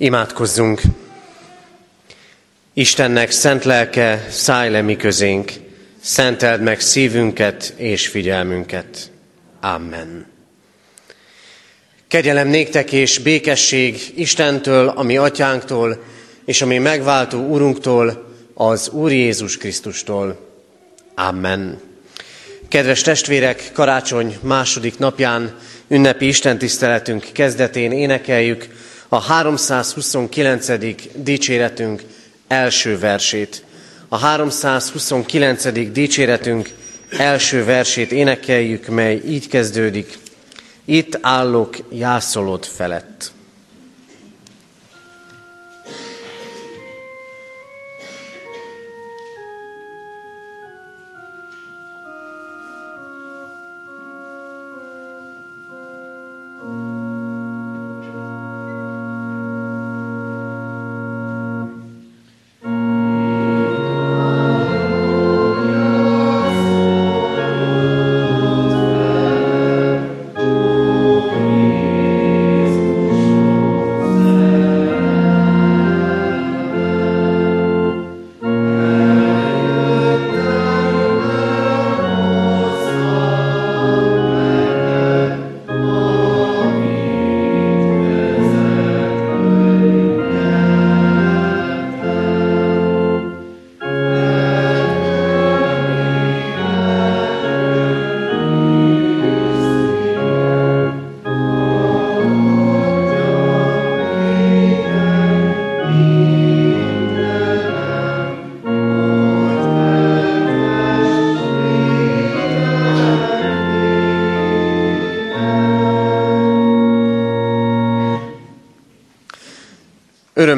Imádkozzunk! Istennek szent lelke, szállj le mi közénk, szenteld meg szívünket és figyelmünket. Amen. Kegyelem néktek és békesség Istentől, ami atyánktól, és ami megváltó Urunktól, az Úr Jézus Krisztustól. Amen. Kedves testvérek, karácsony második napján, ünnepi istentiszteletünk kezdetén énekeljük a 329. dicséretünk első versét. A 329. dicséretünk első versét énekeljük, mely így kezdődik. Itt állok jászolod felett.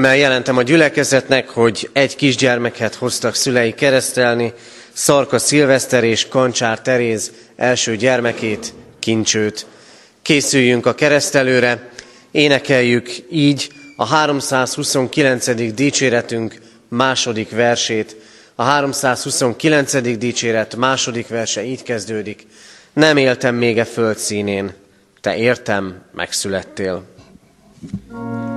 Örömmel jelentem a gyülekezetnek, hogy egy kisgyermeket hoztak szülei keresztelni, Szarka Szilveszter és Kancsár Teréz első gyermekét, Kincsőt. Készüljünk a keresztelőre, énekeljük így a 329. dicséretünk második versét. A 329. dicséret második verse így kezdődik. Nem éltem még e föld színén, te értem, megszülettél. thank you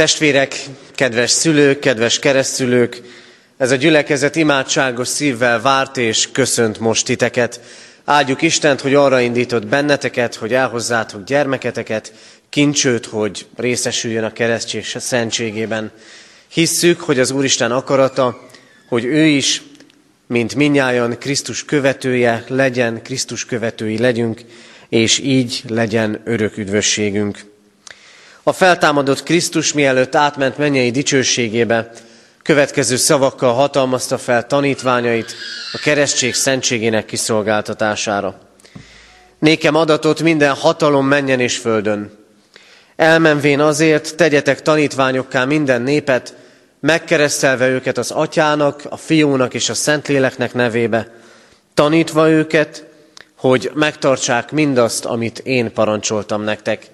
Testvérek, kedves szülők, kedves keresztülők, ez a gyülekezet imádságos szívvel várt és köszönt most titeket. Áldjuk Istent, hogy arra indított benneteket, hogy elhozzátok gyermeketeket, kincsőt, hogy részesüljön a keresztség szentségében. Hisszük, hogy az Úristen akarata, hogy ő is, mint minnyájan Krisztus követője legyen, Krisztus követői legyünk, és így legyen örök üdvösségünk. A feltámadott Krisztus mielőtt átment mennyei dicsőségébe, következő szavakkal hatalmazta fel tanítványait a keresztség szentségének kiszolgáltatására. Nékem adatot minden hatalom menjen és földön. Elmenvén azért tegyetek tanítványokká minden népet, megkeresztelve őket az atyának, a fiúnak és a szentléleknek nevébe, tanítva őket, hogy megtartsák mindazt, amit én parancsoltam nektek.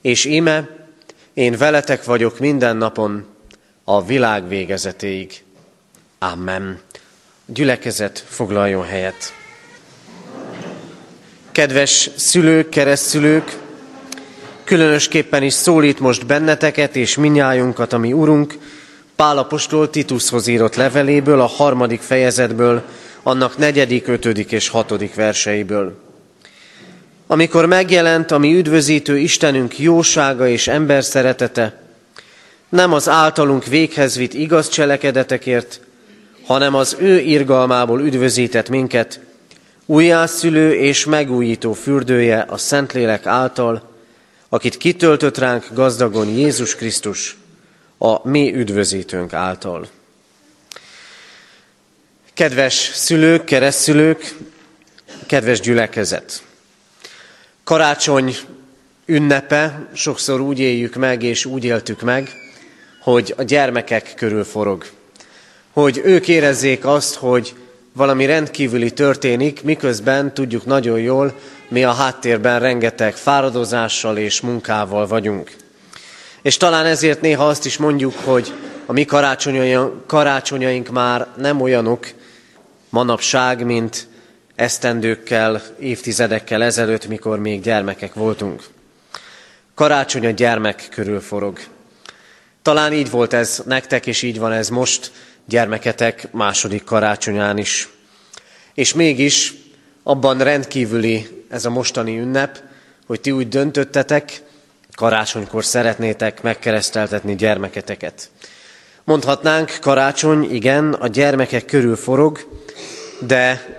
És íme, én veletek vagyok minden napon a világ végezetéig. Amen. Gyülekezet foglaljon helyet. Kedves szülők, keresztülők, különösképpen is szólít most benneteket és minnyájunkat, ami Urunk, Pál apostol Titushoz írott leveléből, a harmadik fejezetből, annak negyedik, ötödik és hatodik verseiből. Amikor megjelent a mi üdvözítő Istenünk jósága és ember szeretete, nem az általunk véghez vitt igaz cselekedetekért, hanem az ő irgalmából üdvözített minket, újjászülő és megújító fürdője a Szentlélek által, akit kitöltött ránk gazdagon Jézus Krisztus, a mi üdvözítőnk által. Kedves szülők, keresztszülők, kedves gyülekezet! Karácsony ünnepe sokszor úgy éljük meg, és úgy éltük meg, hogy a gyermekek körül forog. Hogy ők érezzék azt, hogy valami rendkívüli történik, miközben tudjuk nagyon jól, mi a háttérben rengeteg fáradozással és munkával vagyunk. És talán ezért néha azt is mondjuk, hogy a mi karácsonyaink már nem olyanok manapság, mint esztendőkkel, évtizedekkel ezelőtt, mikor még gyermekek voltunk. Karácsony a gyermek körül forog. Talán így volt ez nektek, és így van ez most gyermeketek második karácsonyán is. És mégis abban rendkívüli ez a mostani ünnep, hogy ti úgy döntöttetek, karácsonykor szeretnétek megkereszteltetni gyermeketeket. Mondhatnánk, karácsony, igen, a gyermekek körül forog, de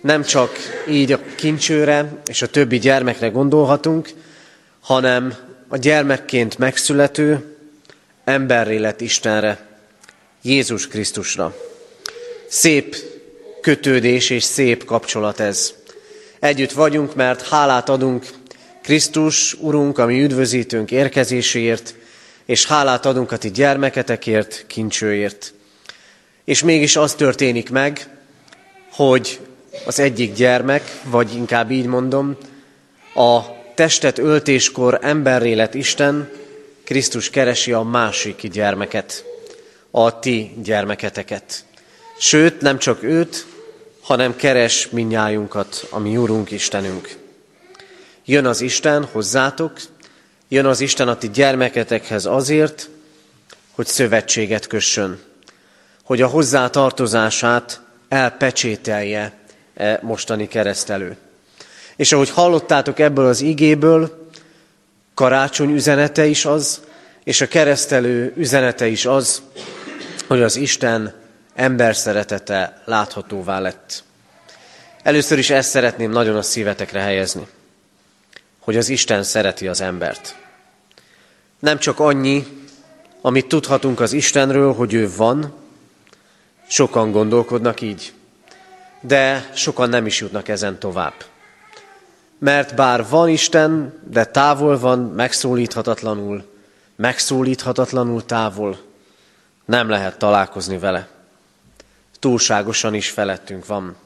nem csak így a kincsőre és a többi gyermekre gondolhatunk, hanem a gyermekként megszülető, emberré lett Istenre, Jézus Krisztusra. Szép kötődés és szép kapcsolat ez. Együtt vagyunk, mert hálát adunk Krisztus, Urunk, ami üdvözítőnk érkezéséért, és hálát adunk a ti gyermeketekért, kincsőért. És mégis az történik meg, hogy az egyik gyermek, vagy inkább így mondom, a testet öltéskor emberré lett Isten, Krisztus keresi a másik gyermeket, a ti gyermeketeket. Sőt, nem csak őt, hanem keres minnyájunkat, a mi Úrunk Istenünk. Jön az Isten hozzátok, jön az Isten a ti gyermeketekhez azért, hogy szövetséget kössön, hogy a hozzátartozását elpecsételje mostani keresztelő. És ahogy hallottátok ebből az igéből, karácsony üzenete is az, és a keresztelő üzenete is az, hogy az Isten ember szeretete láthatóvá lett. Először is ezt szeretném nagyon a szívetekre helyezni, hogy az Isten szereti az embert. Nem csak annyi, amit tudhatunk az Istenről, hogy ő van, sokan gondolkodnak így, de sokan nem is jutnak ezen tovább. Mert bár van Isten, de távol van, megszólíthatatlanul, megszólíthatatlanul távol, nem lehet találkozni vele. Túlságosan is felettünk van.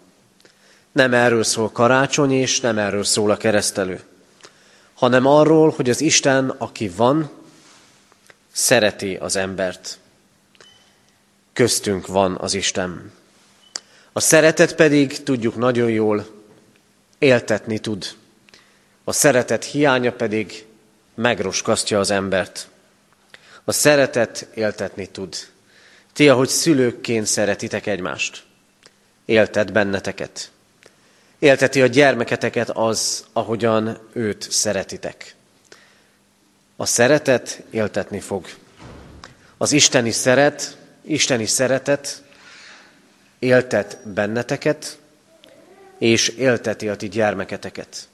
Nem erről szól karácsony, és nem erről szól a keresztelő, hanem arról, hogy az Isten, aki van, szereti az embert. Köztünk van az Isten. A szeretet pedig, tudjuk nagyon jól, éltetni tud. A szeretet hiánya pedig megroskasztja az embert. A szeretet éltetni tud. Ti, ahogy szülőkként szeretitek egymást, éltet benneteket. Élteti a gyermeketeket az, ahogyan őt szeretitek. A szeretet éltetni fog. Az isteni szeret, isteni szeretet éltet benneteket, és élteti a ti gyermeketeket,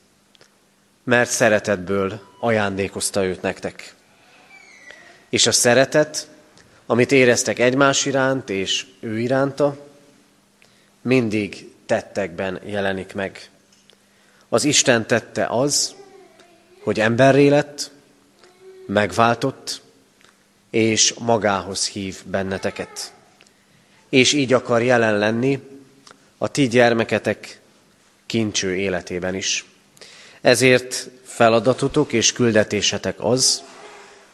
mert szeretetből ajándékozta őt nektek. És a szeretet, amit éreztek egymás iránt és ő iránta, mindig tettekben jelenik meg. Az Isten tette az, hogy emberré lett, megváltott, és magához hív benneteket. És így akar jelen lenni a ti gyermeketek kincső életében is. Ezért feladatotok és küldetésetek az,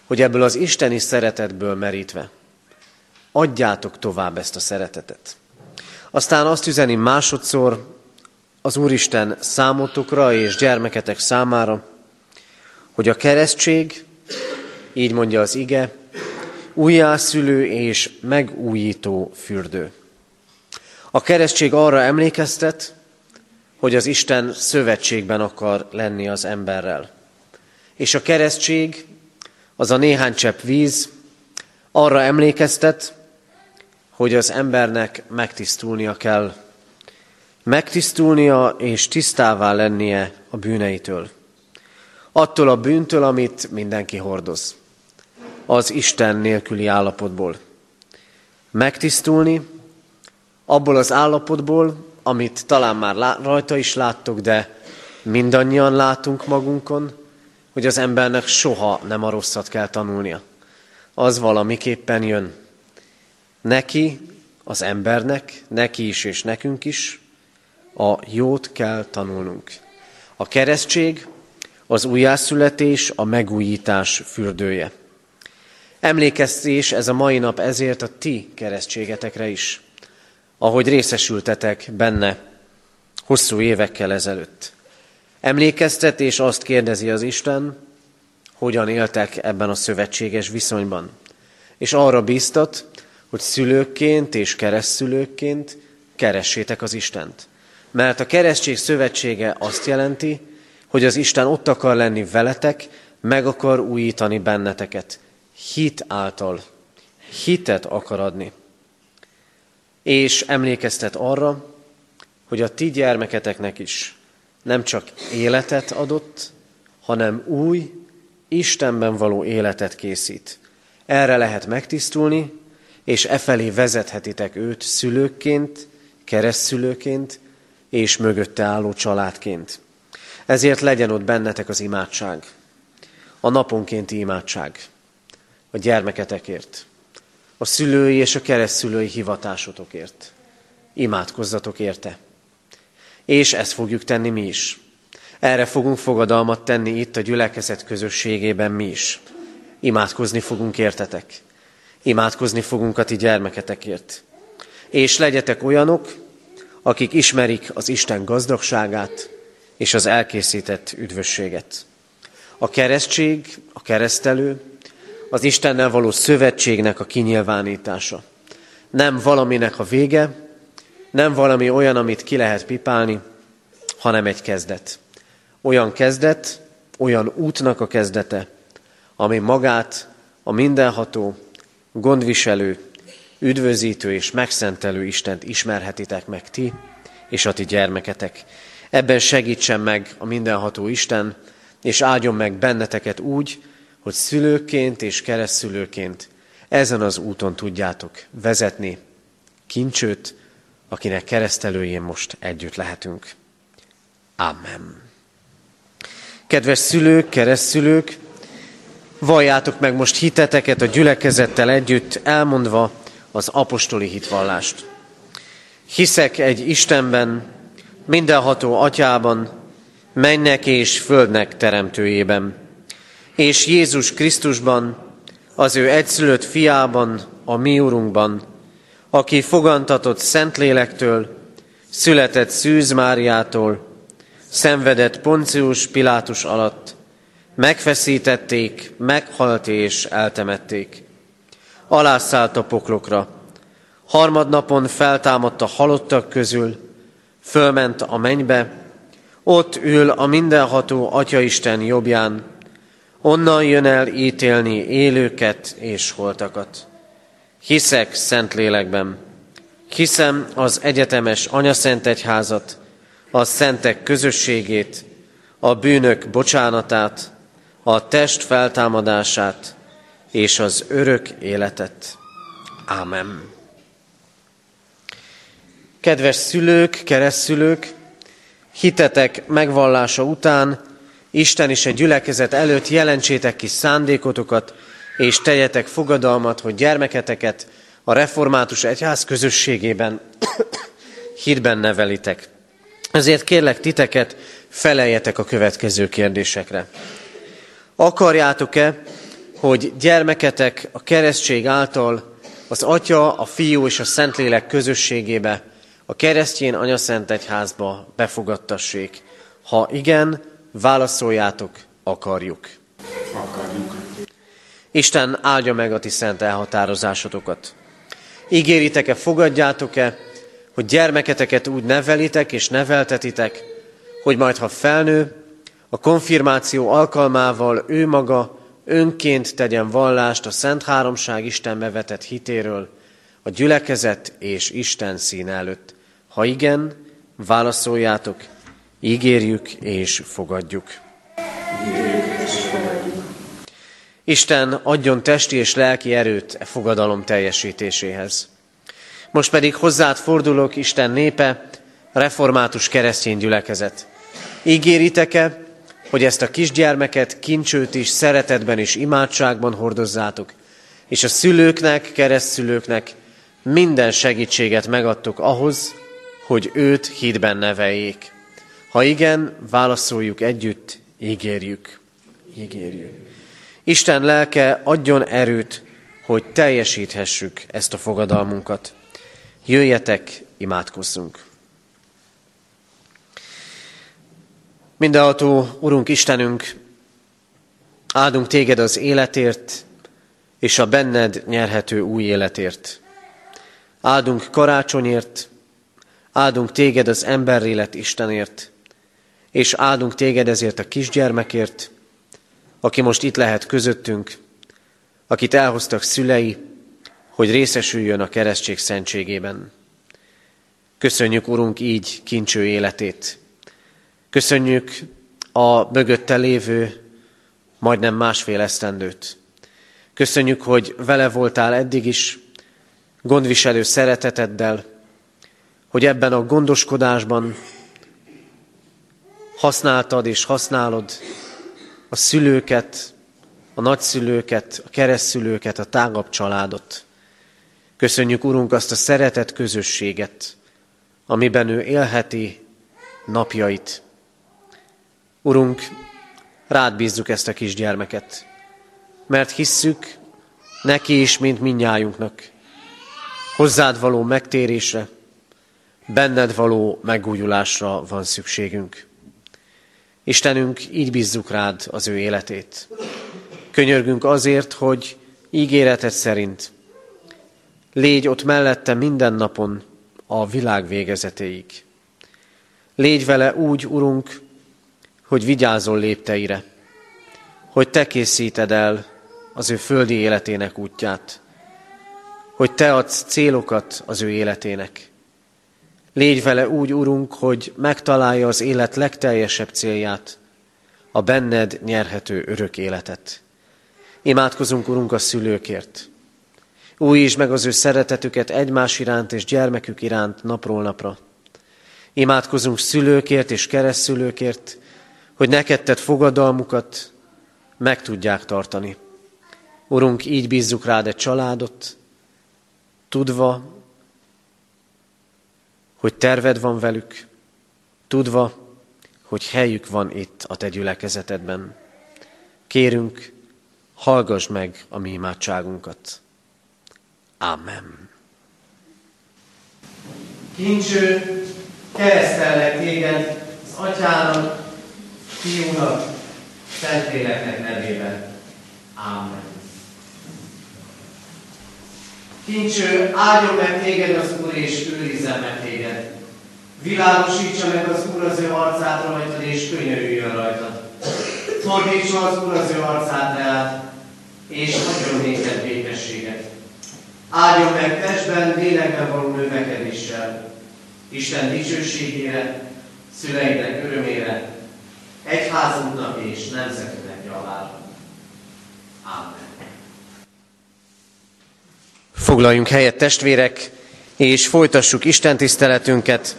hogy ebből az isteni szeretetből merítve adjátok tovább ezt a szeretetet. Aztán azt üzeni másodszor az Úristen számotokra és gyermeketek számára, hogy a keresztség, így mondja az ige, újjászülő és megújító fürdő. A keresztség arra emlékeztet, hogy az Isten szövetségben akar lenni az emberrel. És a keresztség, az a néhány csepp víz, arra emlékeztet, hogy az embernek megtisztulnia kell. Megtisztulnia és tisztává lennie a bűneitől. Attól a bűntől, amit mindenki hordoz. Az Isten nélküli állapotból. Megtisztulni abból az állapotból, amit talán már rajta is láttok, de mindannyian látunk magunkon, hogy az embernek soha nem a rosszat kell tanulnia. Az valamiképpen jön. Neki, az embernek, neki is és nekünk is a jót kell tanulnunk. A keresztség az újjászületés, a megújítás fürdője. Emlékeztés ez a mai nap ezért a ti keresztségetekre is, ahogy részesültetek benne hosszú évekkel ezelőtt. Emlékeztetés azt kérdezi az Isten, hogyan éltek ebben a szövetséges viszonyban. És arra bíztat, hogy szülőkként és keresztszülőkként keressétek az Istent. Mert a keresztség szövetsége azt jelenti, hogy az Isten ott akar lenni veletek, meg akar újítani benneteket. Hit által. Hitet akar adni. És emlékeztet arra, hogy a ti gyermeketeknek is nem csak életet adott, hanem új, Istenben való életet készít. Erre lehet megtisztulni, és e felé vezethetitek őt szülőkként, keresztszülőként és mögötte álló családként. Ezért legyen ott bennetek az imádság, a naponkénti imádság, a gyermeketekért, a szülői és a keresztszülői hivatásotokért. Imádkozzatok érte. És ezt fogjuk tenni mi is. Erre fogunk fogadalmat tenni itt a gyülekezet közösségében mi is. Imádkozni fogunk értetek. Imádkozni fogunk a ti gyermeketekért. És legyetek olyanok, akik ismerik az Isten gazdagságát és az elkészített üdvösséget. A keresztség, a keresztelő, az Istennel való szövetségnek a kinyilvánítása. Nem valaminek a vége, nem valami olyan, amit ki lehet pipálni, hanem egy kezdet. Olyan kezdet, olyan útnak a kezdete, ami magát a mindenható, gondviselő, üdvözítő és megszentelő Istent ismerhetitek meg ti és a ti gyermeketek. Ebben segítsen meg a mindenható Isten, és áldjon meg benneteket úgy, hogy szülőként és keresztszülőként ezen az úton tudjátok vezetni kincsőt, akinek keresztelőjén most együtt lehetünk. Amen. Kedves szülők, keresztszülők, valljátok meg most hiteteket a gyülekezettel együtt, elmondva az apostoli hitvallást. Hiszek egy Istenben, mindenható atyában, mennek és földnek teremtőjében, és Jézus Krisztusban, az ő egyszülött fiában, a mi Urunkban, aki fogantatott Szentlélektől, született Szűz Máriától, szenvedett Poncius Pilátus alatt, megfeszítették, meghalt és eltemették. Alászállt a poklokra, harmadnapon feltámadt a halottak közül, fölment a mennybe, ott ül a mindenható Atyaisten jobbján, onnan jön el ítélni élőket és holtakat. Hiszek szent lélekben, hiszem az egyetemes anyaszent egyházat, a szentek közösségét, a bűnök bocsánatát, a test feltámadását és az örök életet. Ámen. Kedves szülők, keresztszülők, hitetek megvallása után Isten is egy gyülekezet előtt jelentsétek ki szándékotokat, és tegyetek fogadalmat, hogy gyermeketeket a református egyház közösségében hitben nevelitek. Ezért kérlek titeket, feleljetek a következő kérdésekre. Akarjátok-e, hogy gyermeketek a keresztség által az Atya, a Fiú és a Szentlélek közösségébe, a keresztjén anyaszent egyházba befogadtassék? Ha igen, válaszoljátok, akarjuk. Akarjuk. Isten áldja meg a ti szent elhatározásotokat. Ígéritek-e, fogadjátok-e, hogy gyermeketeket úgy nevelitek és neveltetitek, hogy majd ha felnő, a konfirmáció alkalmával ő maga önként tegyen vallást a Szent Háromság Istenbe vetett hitéről, a gyülekezet és Isten szín előtt. Ha igen, válaszoljátok, ígérjük és fogadjuk. Isten adjon testi és lelki erőt e fogadalom teljesítéséhez. Most pedig hozzád fordulok, Isten népe, református keresztény gyülekezet. Ígéritek-e, hogy ezt a kisgyermeket kincsőt is szeretetben és imádságban hordozzátok, és a szülőknek, keresztszülőknek minden segítséget megadtok ahhoz, hogy őt hídben neveljék. Ha igen, válaszoljuk együtt, ígérjük. Ígérjük. Isten lelke adjon erőt, hogy teljesíthessük ezt a fogadalmunkat. Jöjjetek, imádkozzunk! Mindenható Urunk Istenünk, áldunk téged az életért és a benned nyerhető új életért. Áldunk karácsonyért, áldunk téged az emberélet Istenért, és áldunk téged ezért a kisgyermekért, aki most itt lehet közöttünk, akit elhoztak szülei, hogy részesüljön a keresztség szentségében. Köszönjük, Urunk, így kincső életét. Köszönjük a mögötte lévő majdnem másfél esztendőt. Köszönjük, hogy vele voltál eddig is, gondviselő szereteteddel, hogy ebben a gondoskodásban használtad és használod a szülőket, a nagyszülőket, a keresztszülőket, a tágabb családot. Köszönjük, Urunk, azt a szeretet közösséget, amiben ő élheti napjait. Urunk, rád bízzuk ezt a kisgyermeket, mert hisszük neki is, mint minnyájunknak, hozzád való megtérésre, benned való megújulásra van szükségünk. Istenünk, így bízzuk rád az ő életét. Könyörgünk azért, hogy ígéretet szerint légy ott mellette minden napon a világ végezetéig. Légy vele úgy, Urunk, hogy vigyázol lépteire, hogy te készíted el az ő földi életének útját, hogy te adsz célokat az ő életének. Légy vele úgy, Urunk, hogy megtalálja az élet legteljesebb célját, a benned nyerhető örök életet. Imádkozunk, Urunk, a szülőkért. Újítsd meg az ő szeretetüket egymás iránt és gyermekük iránt napról napra. Imádkozunk szülőkért és keresztszülőkért, hogy neked tett fogadalmukat meg tudják tartani. Urunk, így bízzuk rád egy családot, tudva, hogy terved van velük, tudva, hogy helyük van itt a te gyülekezetedben. Kérünk, hallgass meg a mi imádságunkat. Amen. Kincső, keresztellek téged az atyának, fiúnak, Szentléleknek nevében. Amen. Kincső, áldjon meg téged az Úr, és őrizzen meg téged. Világosítsa meg az Úr az ő arcát rajtad, és könyörüljön rajtad. Fordítsa az Úr az ő arcát reád, és adjon néked békességet. Áldjon meg testben, lélekben való növekedéssel, Isten dicsőségére, szüleidnek örömére, egyházunknak és nemzetünknek javára. Foglaljunk helyet, testvérek, és folytassuk Isten tiszteletünket,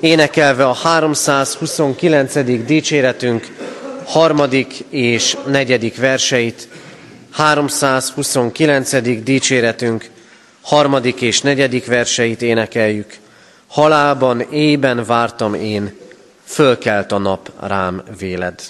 énekelve a 329. dicséretünk harmadik és negyedik verseit. 329. dicséretünk harmadik és negyedik verseit énekeljük. Halában ében vártam én, fölkelt a nap rám véled.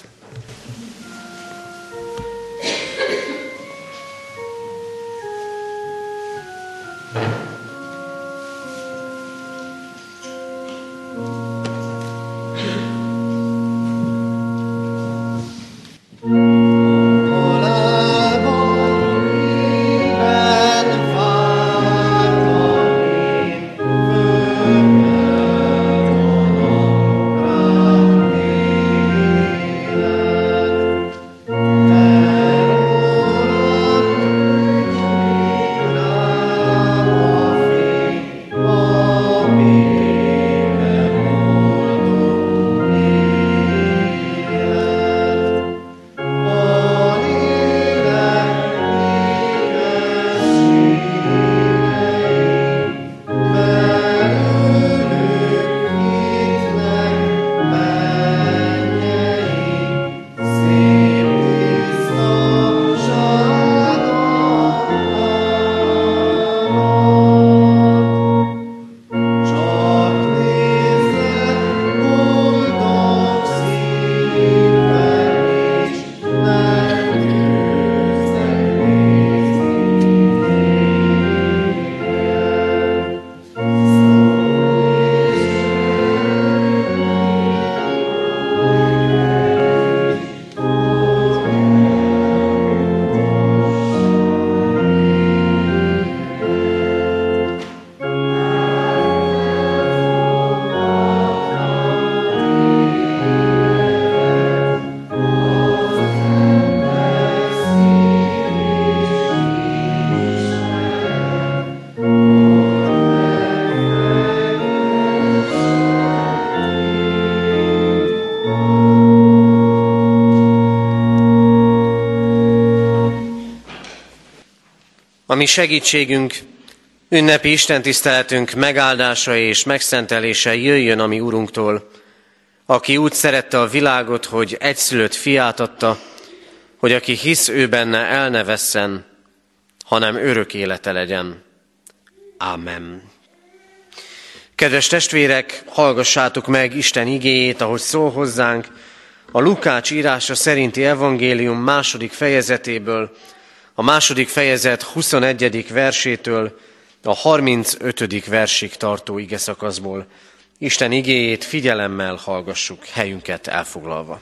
A mi segítségünk, ünnepi istentiszteletünk megáldása és megszentelése jöjjön a mi Urunktól, aki úgy szerette a világot, hogy egyszülött fiát adta, hogy aki hisz ő benne el ne vesszen, hanem örök élete legyen. Amen. Kedves testvérek, hallgassátok meg Isten igéjét, ahogy szól hozzánk, a Lukács írása szerinti evangélium második fejezetéből, a második fejezet 21. versétől a 35. versig tartó ige szakaszból. Isten igéjét figyelemmel hallgassuk, helyünket elfoglalva.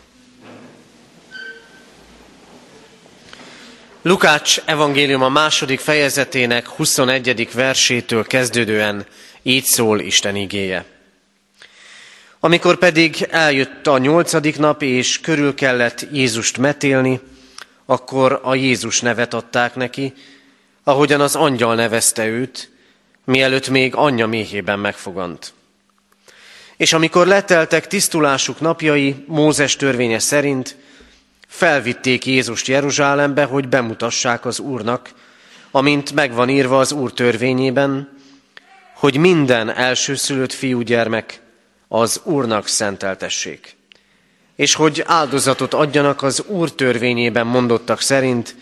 Lukács evangélium a második fejezetének 21. versétől kezdődően így szól Isten igéje. Amikor pedig eljött a nyolcadik nap, és körül kellett Jézust metélni, akkor a Jézus nevet adták neki, ahogyan az angyal nevezte őt, mielőtt még anyja méhében megfogant. És amikor leteltek tisztulásuk napjai, Mózes törvénye szerint, felvitték Jézust Jeruzsálembe, hogy bemutassák az Úrnak, amint megvan írva az Úr törvényében, hogy minden elsőszülött fiúgyermek az Úrnak szenteltessék, és hogy áldozatot adjanak az Úr törvényében mondottak szerint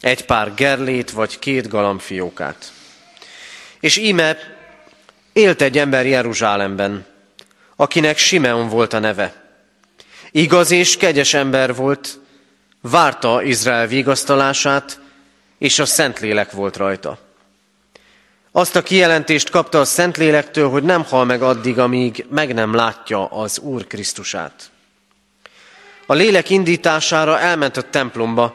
egy pár gerlét vagy két galambfiókát. És íme élt egy ember Jeruzsálemben, akinek Simeon volt a neve. Igaz és kegyes ember volt, várta Izrael vigasztalását, és a Szentlélek volt rajta. Azt a kijelentést kapta a Szentlélektől, hogy nem hal meg addig, amíg meg nem látja az Úr Krisztusát. A lélek indítására elment a templomba,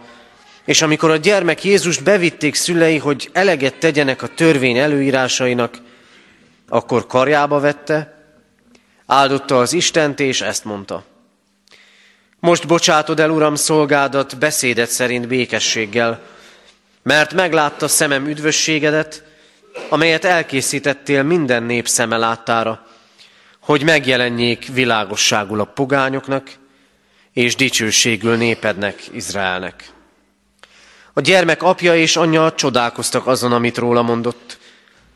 és amikor a gyermek Jézust bevitték szülei, hogy eleget tegyenek a törvény előírásainak, akkor karjába vette, áldotta az Istent, és ezt mondta. Most bocsátod el, Uram, szolgádat beszédet szerint békességgel, mert meglátta szemem üdvösségedet, amelyet elkészítettél minden nép szeme láttára, hogy megjelenjék világosságul a pogányoknak, és dicsőségül népednek, Izraelnek. A gyermek apja és anyja csodálkoztak azon, amit róla mondott.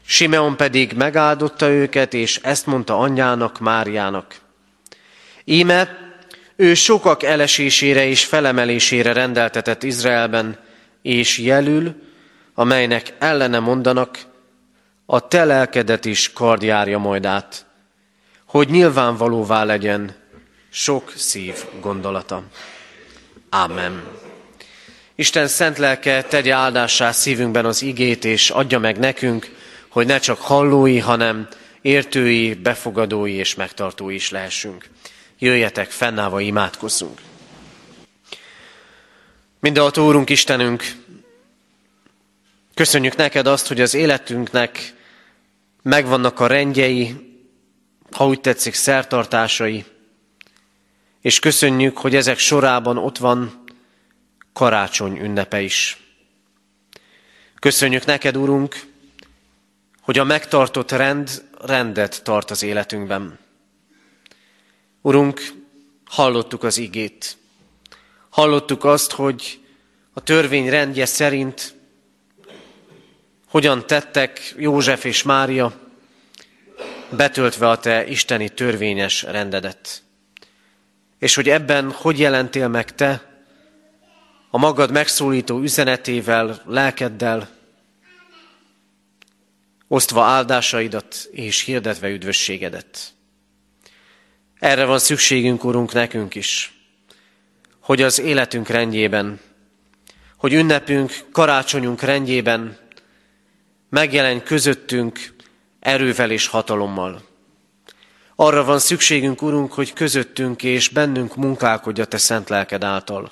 Simeon pedig megáldotta őket, és ezt mondta anyjának, Máriának. Íme, ő sokak elesésére és felemelésére rendeltetett Izraelben, és jelül, amelynek ellene mondanak, a te lelkedet is kardjárja majd át, hogy nyilvánvalóvá legyen sok szív gondolata. Ámen. Isten szent lelke tegye áldássá szívünkben az igét, és adja meg nekünk, hogy ne csak hallói, hanem értői, befogadói és megtartói is lehessünk. Jöjjetek, fennállva imádkozzunk. Mindenható Úrunk Istenünk, köszönjük neked azt, hogy az életünknek megvannak a rendjei, ha úgy tetszik, szertartásai, és köszönjük, hogy ezek sorában ott van karácsony ünnepe is. Köszönjük neked, Urunk, hogy a megtartott rend rendet tart az életünkben. Urunk, hallottuk az igét. Hallottuk azt, hogy a törvény rendje szerint hogyan tettek József és Mária, betöltve a te isteni törvényes rendedet. És hogy ebben hogy jelentél meg te, a magad megszólító üzenetével, lelkeddel, osztva áldásaidat és hirdetve üdvösségedet. Erre van szükségünk, Urunk, nekünk is, hogy az életünk rendjében, hogy ünnepünk, karácsonyunk rendjében megjelenj közöttünk erővel és hatalommal. Arra van szükségünk, Urunk, hogy közöttünk és bennünk munkálkodj a Te szent lelked által.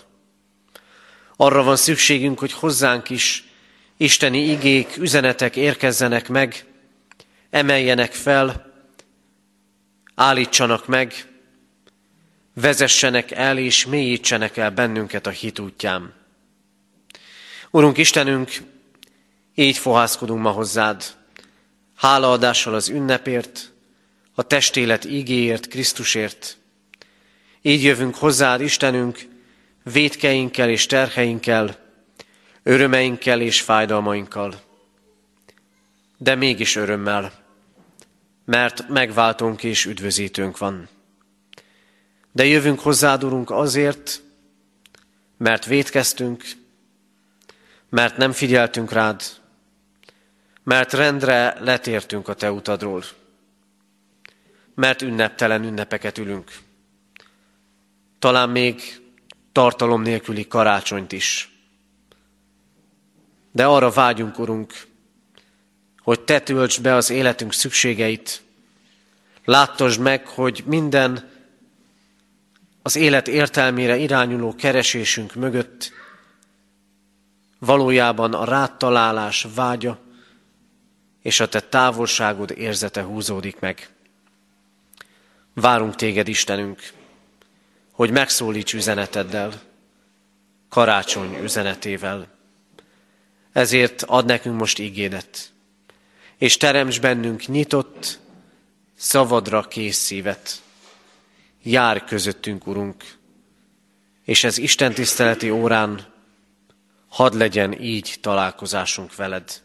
Arra van szükségünk, hogy hozzánk is isteni igék, üzenetek érkezzenek meg, emeljenek fel, állítsanak meg, vezessenek el és mélyítsenek el bennünket a hit útján. Urunk Istenünk, így fohászkodunk ma hozzád, hálaadással az ünnepért, a testélet ígéért, Krisztusért. Így jövünk hozzád, Istenünk, védkeinkkel és terheinkkel, örömeinkkel és fájdalmainkkal. de mégis örömmel, mert megváltunk és üdvözítőnk van. De jövünk hozzád, Urunk, azért, mert védkeztünk, mert nem figyeltünk rád, mert rendre letértünk a Te utadról, mert ünneptelen ünnepeket ülünk. Talán még tartalom nélküli karácsonyt is. De arra vágyunk, Urunk, hogy Te töltsd be az életünk szükségeit, láttasd meg, hogy minden az élet értelmére irányuló keresésünk mögött valójában a ráttalálás vágya és a te távolságod érzete húzódik meg. Várunk téged, Istenünk, hogy megszólíts üzeneteddel, karácsony üzenetével. Ezért ad nekünk most ígédet, és teremts bennünk nyitott, szavadra kész szívet. Jár közöttünk, Urunk, és ez Isten tiszteleti órán hadd legyen így találkozásunk veled.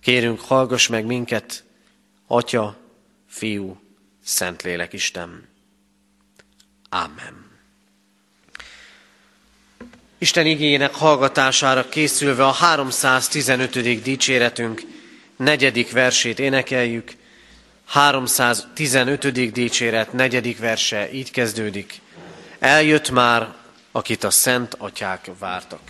Kérünk, hallgass meg minket, Atya, Fiú, Szentlélek Isten. Amen. Isten igényének hallgatására készülve a 315. dicséretünk negyedik versét énekeljük. 315. dicséret negyedik verse így kezdődik. Eljött már, akit a szent atyák vártak.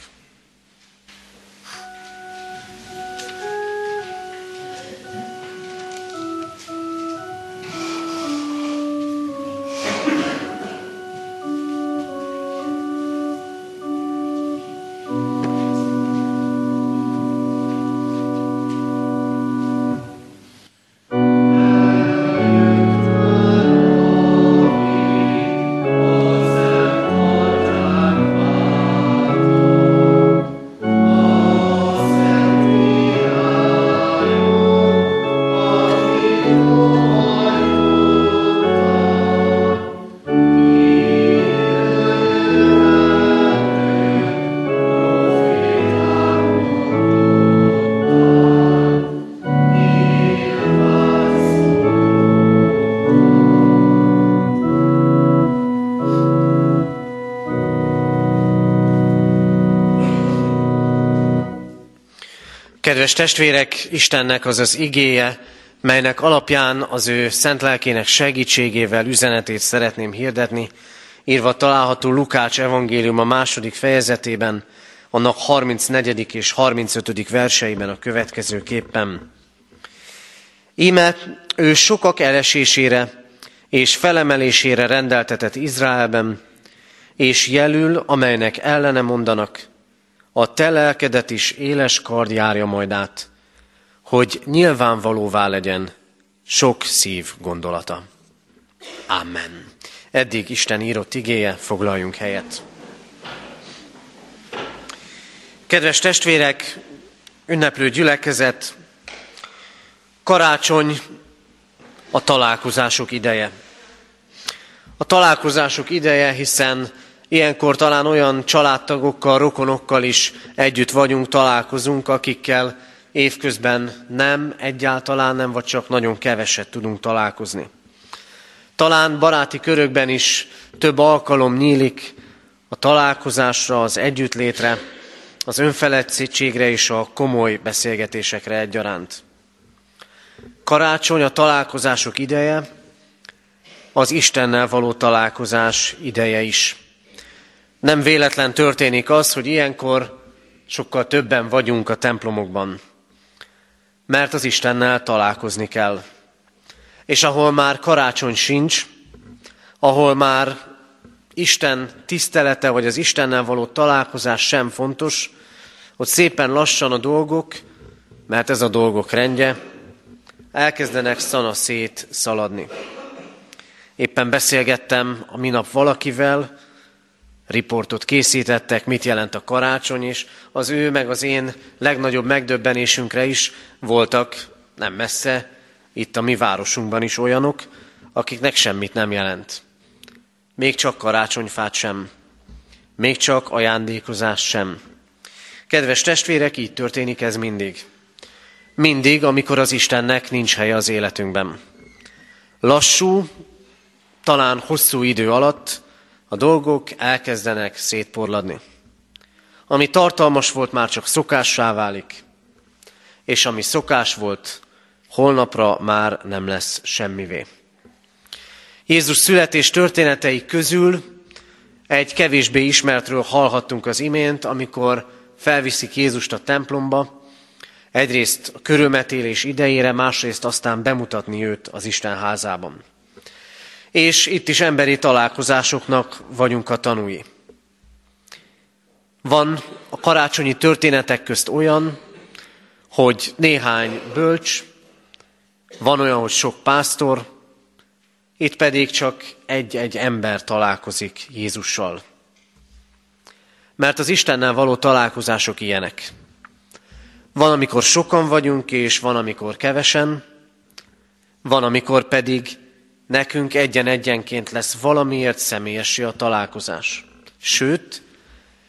Kedves testvérek, Istennek az az igéje, melynek alapján az ő szent lelkének segítségével üzenetét szeretném hirdetni, írva található Lukács evangélium a második fejezetében, annak 34. és 35. verseiben a következő képpen. Íme ő sokak elesésére és felemelésére rendeltetett Izraelben, és jelül, amelynek ellene mondanak, a te lelkedet is éles kard járja majd át, hogy nyilvánvalóvá legyen sok szív gondolata. Amen. Eddig Isten írott igéje, foglaljunk helyet. Kedves testvérek, ünneplő gyülekezet, karácsony a találkozások ideje. A találkozások ideje, hiszen Ilyenkor talán olyan családtagokkal, rokonokkal is együtt vagyunk, találkozunk, akikkel évközben nem, egyáltalán nem, vagy csak nagyon keveset tudunk találkozni. Talán baráti körökben is több alkalom nyílik a találkozásra, az együttlétre, az önfeledtségre és a komoly beszélgetésekre egyaránt. Karácsony a találkozások ideje, az Istennel való találkozás ideje is. Nem véletlen történik az, hogy ilyenkor sokkal többen vagyunk a templomokban, mert az Istennel találkozni kell. És ahol már karácsony sincs, ahol már Isten tisztelete, vagy az Istennel való találkozás sem fontos, ott szépen lassan a dolgok, mert ez a dolgok rendje, elkezdenek szana szét szaladni. Éppen beszélgettem a minap valakivel, riportot készítettek, mit jelent a karácsony, és az ő meg az én legnagyobb megdöbbenésünkre is voltak nem messze, itt a mi városunkban is olyanok, akiknek semmit nem jelent. Még csak karácsonyfát sem, még csak ajándékozás sem. Kedves testvérek, így történik ez mindig. Mindig, amikor az Istennek nincs helye az életünkben. Lassú, talán hosszú idő alatt a dolgok elkezdenek szétporladni. Ami tartalmas volt, már csak szokássá válik, és ami szokás volt, holnapra már nem lesz semmivé. Jézus születés történetei közül egy kevésbé ismertről hallhattunk az imént, amikor felviszik Jézust a templomba, egyrészt a körülmetélés idejére, másrészt aztán bemutatni őt az Isten házában. És itt is emberi találkozásoknak vagyunk a tanúi. Van a karácsonyi történetek közt olyan, hogy néhány bölcs, van olyan, hogy sok pásztor, itt pedig csak egy-egy ember találkozik Jézussal. Mert az Istennel való találkozások ilyenek. Van, amikor sokan vagyunk, és van, amikor kevesen, van, amikor pedig nekünk egyen-egyenként lesz valamiért személyesi a találkozás. Sőt,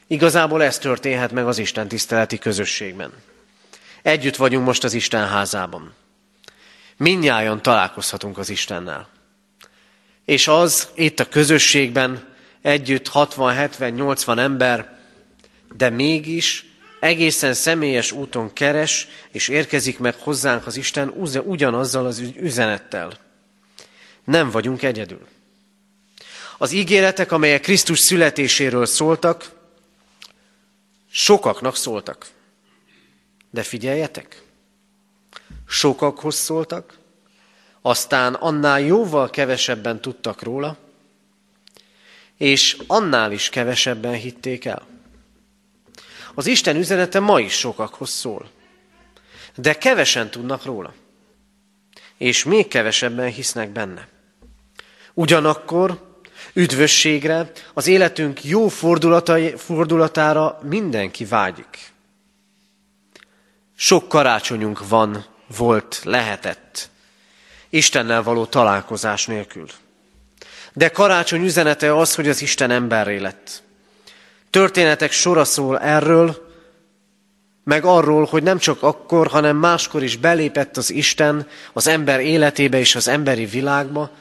igazából ez történhet meg az Isten tiszteleti közösségben. Együtt vagyunk most az Isten házában. Mindnyájan találkozhatunk az Istennel. És az itt a közösségben együtt 60-70-80 ember, de mégis egészen személyes úton keres, és érkezik meg hozzánk az Isten ugyanazzal az üzenettel. Nem vagyunk egyedül. Az ígéretek, amelyek Krisztus születéséről szóltak, sokaknak szóltak. De figyeljetek, sokakhoz szóltak, aztán annál jóval kevesebben tudtak róla, és annál is kevesebben hitték el. Az Isten üzenete ma is sokakhoz szól, de kevesen tudnak róla, és még kevesebben hisznek benne. Ugyanakkor üdvösségre, az életünk jó fordulatára mindenki vágyik. Sok karácsonyunk van, volt, lehetett, Istennel való találkozás nélkül. De karácsony üzenete az, hogy az Isten emberré lett. Történetek sora szól erről, meg arról, hogy nem csak akkor, hanem máskor is belépett az Isten az ember életébe és az emberi világba,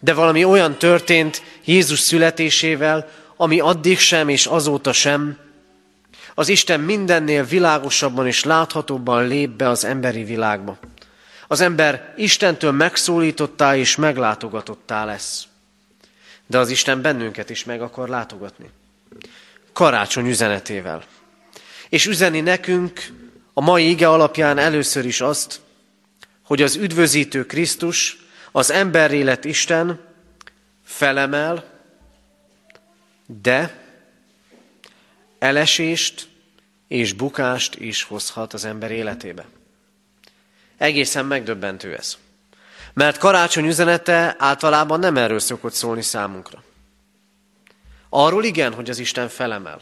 de valami olyan történt Jézus születésével, ami addig sem és azóta sem. Az Isten mindennél világosabban és láthatóbban lép be az emberi világba. Az ember Istentől megszólítottá és meglátogatottá lesz. De az Isten bennünket is meg akar látogatni. Karácsony üzenetével. És üzeni nekünk a mai ige alapján először is azt, hogy az üdvözítő Krisztus, az emberré lett Isten felemel, de elesést és bukást is hozhat az ember életébe. Egészen megdöbbentő ez. Mert karácsony üzenete általában nem erről szokott szólni számunkra. Arról igen, hogy az Isten felemel.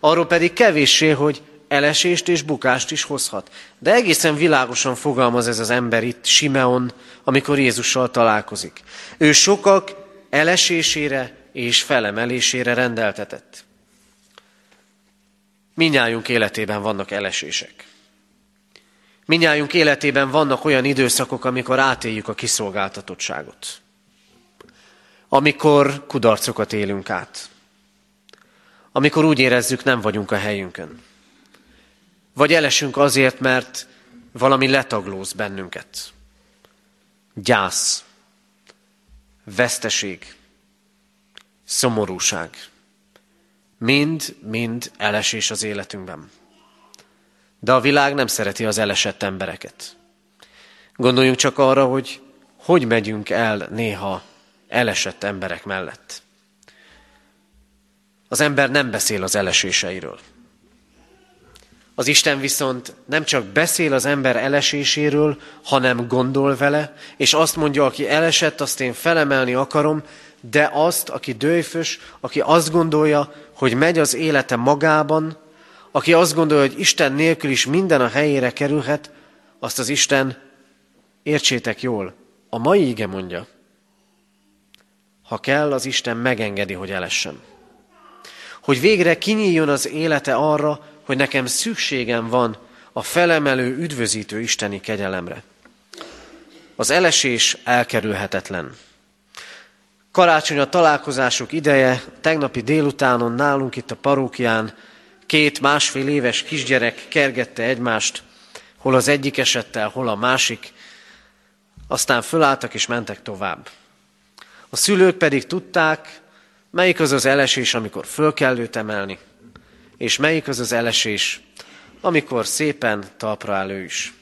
Arról pedig kevéssé, hogy elesést és bukást is hozhat. De egészen világosan fogalmaz ez az ember itt, Simeon, amikor Jézussal találkozik. Ő sokak elesésére és felemelésére rendeltetett. Minnyájunk életében vannak elesések. Minnyájunk életében vannak olyan időszakok, amikor átéljük a kiszolgáltatottságot. Amikor kudarcokat élünk át. Amikor úgy érezzük, nem vagyunk a helyünkön. Vagy elesünk azért, mert valami letaglóz bennünket. Gyász, veszteség, szomorúság. Mind-mind elesés az életünkben. De a világ nem szereti az elesett embereket. Gondoljunk csak arra, hogy hogy megyünk el néha elesett emberek mellett. Az ember nem beszél az eleséseiről. Az Isten viszont nem csak beszél az ember eleséséről, hanem gondol vele, és azt mondja, aki elesett, azt én felemelni akarom, de azt, aki dőfös, aki azt gondolja, hogy megy az élete magában, aki azt gondolja, hogy Isten nélkül is minden a helyére kerülhet, azt az Isten, értsétek jól, a mai ige mondja, ha kell, az Isten megengedi, hogy elessen. Hogy végre kinyíljon az élete arra, hogy nekem szükségem van a felemelő, üdvözítő isteni kegyelemre. Az elesés elkerülhetetlen. Karácsony a találkozások ideje, tegnapi délutánon nálunk itt a parókián két másfél éves kisgyerek kergette egymást, hol az egyik esettel, hol a másik, aztán fölálltak és mentek tovább. A szülők pedig tudták, melyik az az elesés, amikor föl kell őt emelni, és melyik az az elesés, amikor szépen talpra áll ő is.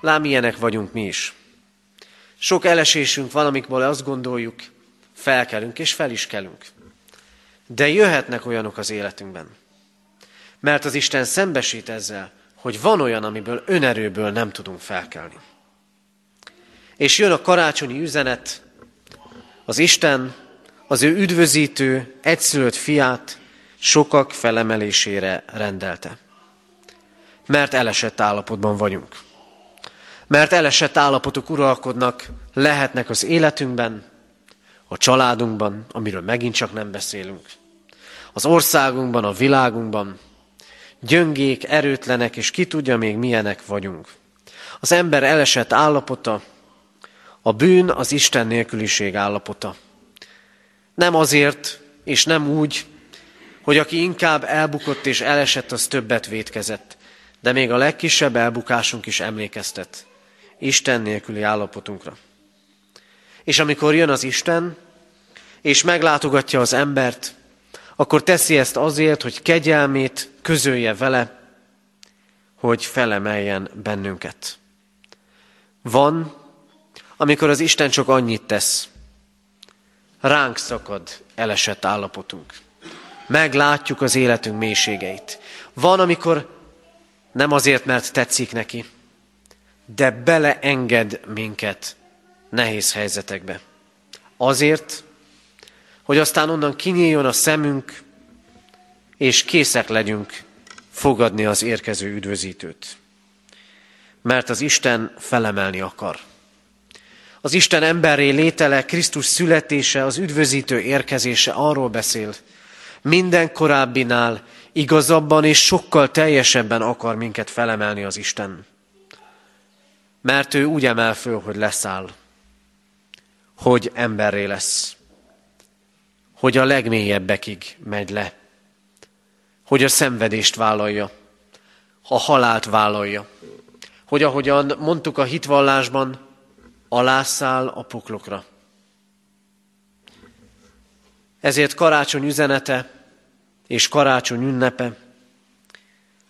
Lám ilyenek vagyunk mi is. Sok elesésünk van, amikból azt gondoljuk, felkelünk és fel is kelünk. De jöhetnek olyanok az életünkben. Mert az Isten szembesít ezzel, hogy van olyan, amiből önerőből nem tudunk felkelni. És jön a karácsonyi üzenet, az Isten az ő üdvözítő, egyszülött fiát sokak felemelésére rendelte. Mert elesett állapotban vagyunk. Mert elesett állapotok uralkodnak, lehetnek az életünkben, a családunkban, amiről megint csak nem beszélünk, az országunkban, a világunkban, gyöngék, erőtlenek, és ki tudja még milyenek vagyunk. Az ember elesett állapota, a bűn az Isten nélküliség állapota. Nem azért, és nem úgy, hogy aki inkább elbukott és elesett, az többet vétkezett. De még a legkisebb elbukásunk is emlékeztet Isten nélküli állapotunkra. És amikor jön az Isten, és meglátogatja az embert, akkor teszi ezt azért, hogy kegyelmét közölje vele, hogy felemeljen bennünket. Van, amikor az Isten csak annyit tesz, ránk szakad elesett állapotunk. Meglátjuk az életünk mélységeit. Van, amikor nem azért, mert tetszik neki, de beleenged minket nehéz helyzetekbe. Azért, hogy aztán onnan kinyíljon a szemünk, és készek legyünk fogadni az érkező üdvözítőt. Mert az Isten felemelni akar. Az Isten emberré létele, Krisztus születése, az üdvözítő érkezése arról beszél, minden korábbinál igazabban és sokkal teljesebben akar minket felemelni az Isten. Mert ő úgy emel föl, hogy leszáll, hogy emberré lesz, hogy a legmélyebbekig megy le, hogy a szenvedést vállalja, a halált vállalja, hogy ahogyan mondtuk a hitvallásban, alászáll a poklokra. Ezért karácsony üzenete és karácsony ünnepe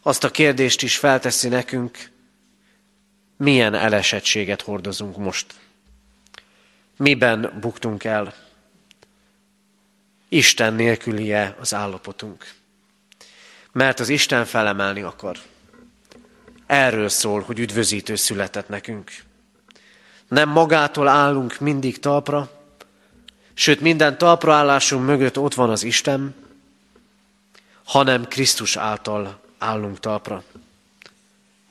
azt a kérdést is felteszi nekünk, milyen elesettséget hordozunk most. Miben buktunk el? Isten nélkülie az állapotunk. Mert az Isten felemelni akar. Erről szól, hogy üdvözítő született nekünk. Nem magától állunk mindig talpra, sőt minden talpraállásunk mögött ott van az Isten, hanem Krisztus által állunk talpra.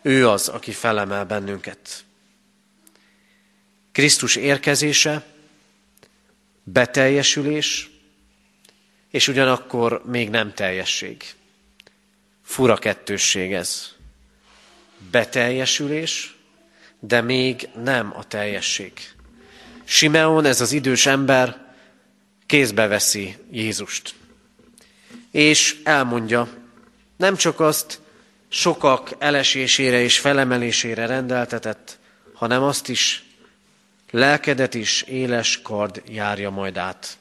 Ő az, aki felemel bennünket. Krisztus érkezése, beteljesülés, és ugyanakkor még nem teljesség. Fura kettősség ez. Beteljesülés, de még nem a teljesség. Simeon, ez az idős ember, kézbe veszi Jézust. És elmondja, nem csak azt sokak elesésére és felemelésére rendeltetett, hanem azt is, lelkedet is éles kard járja majd át.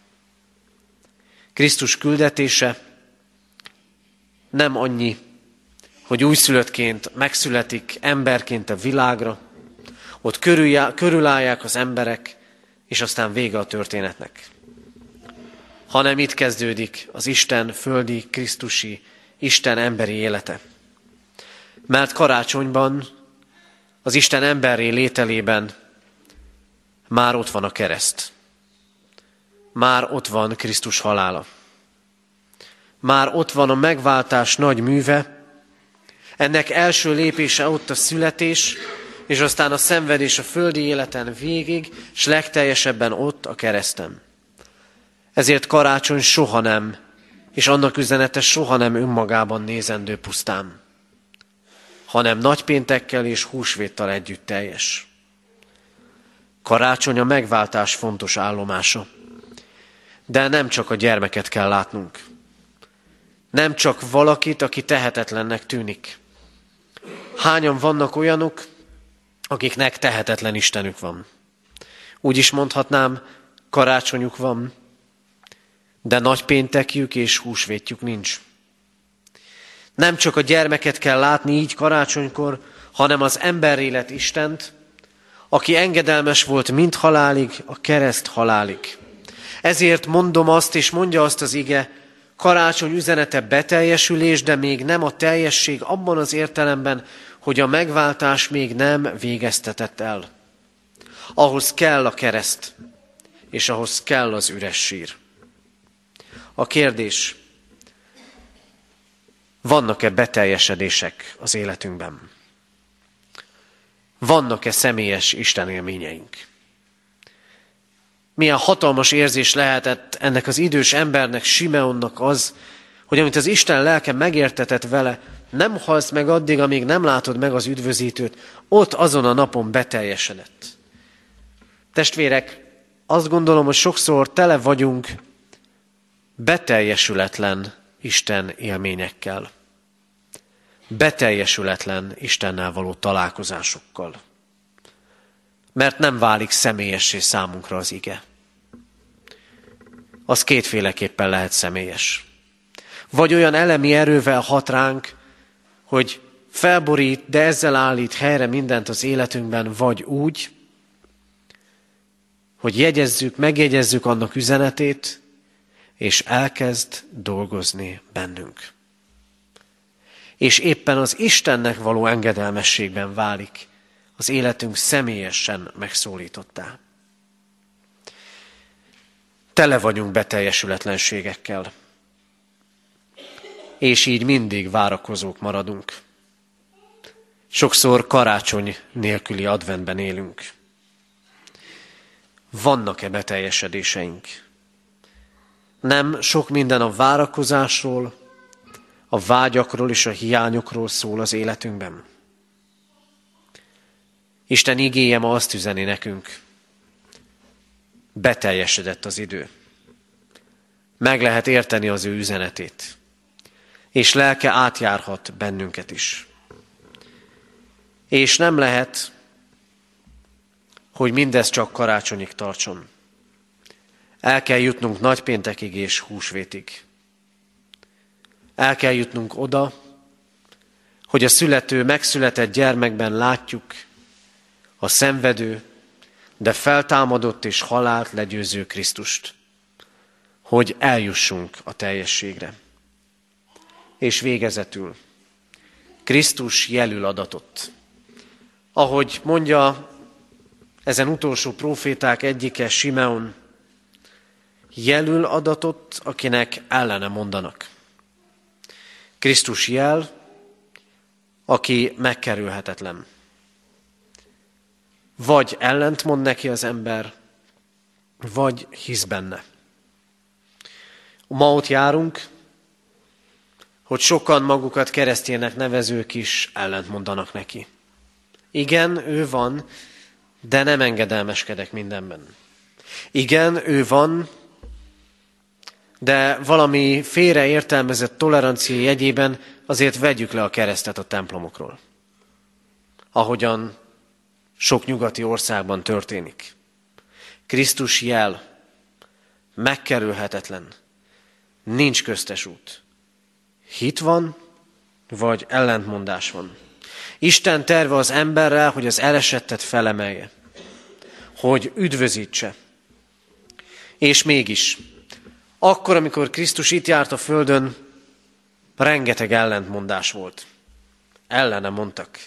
Krisztus küldetése nem annyi, hogy újszülöttként megszületik emberként a világra, ott körülállják az emberek, és aztán vége a történetnek. Hanem itt kezdődik az Isten földi, Krisztusi, Isten emberi élete. Mert karácsonyban, az Isten emberi lételében már ott van a kereszt. Már ott van Krisztus halála. Már ott van a megváltás nagy műve, ennek első lépése ott a születés, és aztán a szenvedés a földi életen végig, és legteljesebben ott a kereszten. Ezért karácsony soha nem, és annak üzenete soha nem önmagában nézendő pusztán, hanem nagypéntekkel és húsvéttal együtt teljes. Karácsony a megváltás fontos állomása. De nem csak a gyermeket kell látnunk. Nem csak valakit, aki tehetetlennek tűnik. Hányan vannak olyanok, akiknek tehetetlen Istenük van. Úgy is mondhatnám, karácsonyuk van, de nagy péntekjük és húsvétjük nincs. Nem csak a gyermeket kell látni így karácsonykor, hanem az emberélet Istent, aki engedelmes volt mind halálig, a kereszt halálig. Ezért mondom azt, és mondja azt az ige, karácsony üzenete beteljesülés, de még nem a teljesség abban az értelemben, hogy a megváltás még nem végeztetett el. Ahhoz kell a kereszt, és ahhoz kell az üres sír. A kérdés, vannak-e beteljesedések az életünkben? Vannak-e személyes Isten élményeink? Milyen hatalmas érzés lehetett ennek az idős embernek, Simeonnak az, hogy amit az Isten lelke megértetett vele, nem halsz meg addig, amíg nem látod meg az üdvözítőt, ott azon a napon beteljesedett. Testvérek, azt gondolom, hogy sokszor tele vagyunk beteljesületlen Isten élményekkel. Beteljesületlen Istennel való találkozásokkal. Mert nem válik személyessé számunkra az ige. Az kétféleképpen lehet személyes. Vagy olyan elemi erővel hat ránk, hogy felborít, de ezzel állít helyre mindent az életünkben, vagy úgy, hogy jegyezzük, megjegyezzük annak üzenetét, és elkezd dolgozni bennünk. És éppen az Istennek való engedelmességben válik az életünk személyesen megszólítottá. Tele vagyunk beteljesületlenségekkel, és így mindig várakozók maradunk. Sokszor karácsony nélküli adventben élünk. Vannak-e beteljesedéseink? Nem sok minden a várakozásról, a vágyakról és a hiányokról szól az életünkben. Isten igéje ma azt üzeni nekünk. Beteljesedett az idő. Meg lehet érteni az ő üzenetét. És lelke átjárhat bennünket is. És nem lehet, hogy mindez csak karácsonyig tartson. El kell jutnunk nagypéntekig és húsvétig. El kell jutnunk oda, hogy a születő, megszületett gyermekben látjuk a szenvedő, de feltámadott és halált legyőző Krisztust, hogy eljussunk a teljességre. És végezetül, Krisztus jelül adatot. Ahogy mondja ezen utolsó proféták egyike, Simeon, jelül adatot, akinek ellene mondanak. Krisztus jel, aki megkerülhetetlen. Vagy ellent mond neki az ember, vagy hisz benne. Ma ott járunk, hogy sokan magukat kereszténynek nevezők is ellent mondanak neki. Igen, ő van, de nem engedelmeskedek mindenben. Igen, ő van, de valami félreértelmezett tolerancia jegyében azért vegyük le a keresztet a templomokról. Ahogyan sok nyugati országban történik. Krisztus jel, megkerülhetetlen, nincs köztes út. Hit van, vagy ellentmondás van. Isten terve az emberrel, hogy az elesettet felemelje, hogy üdvözítse. És mégis, akkor, amikor Krisztus itt járt a földön, rengeteg ellentmondás volt. Ellene mondtak.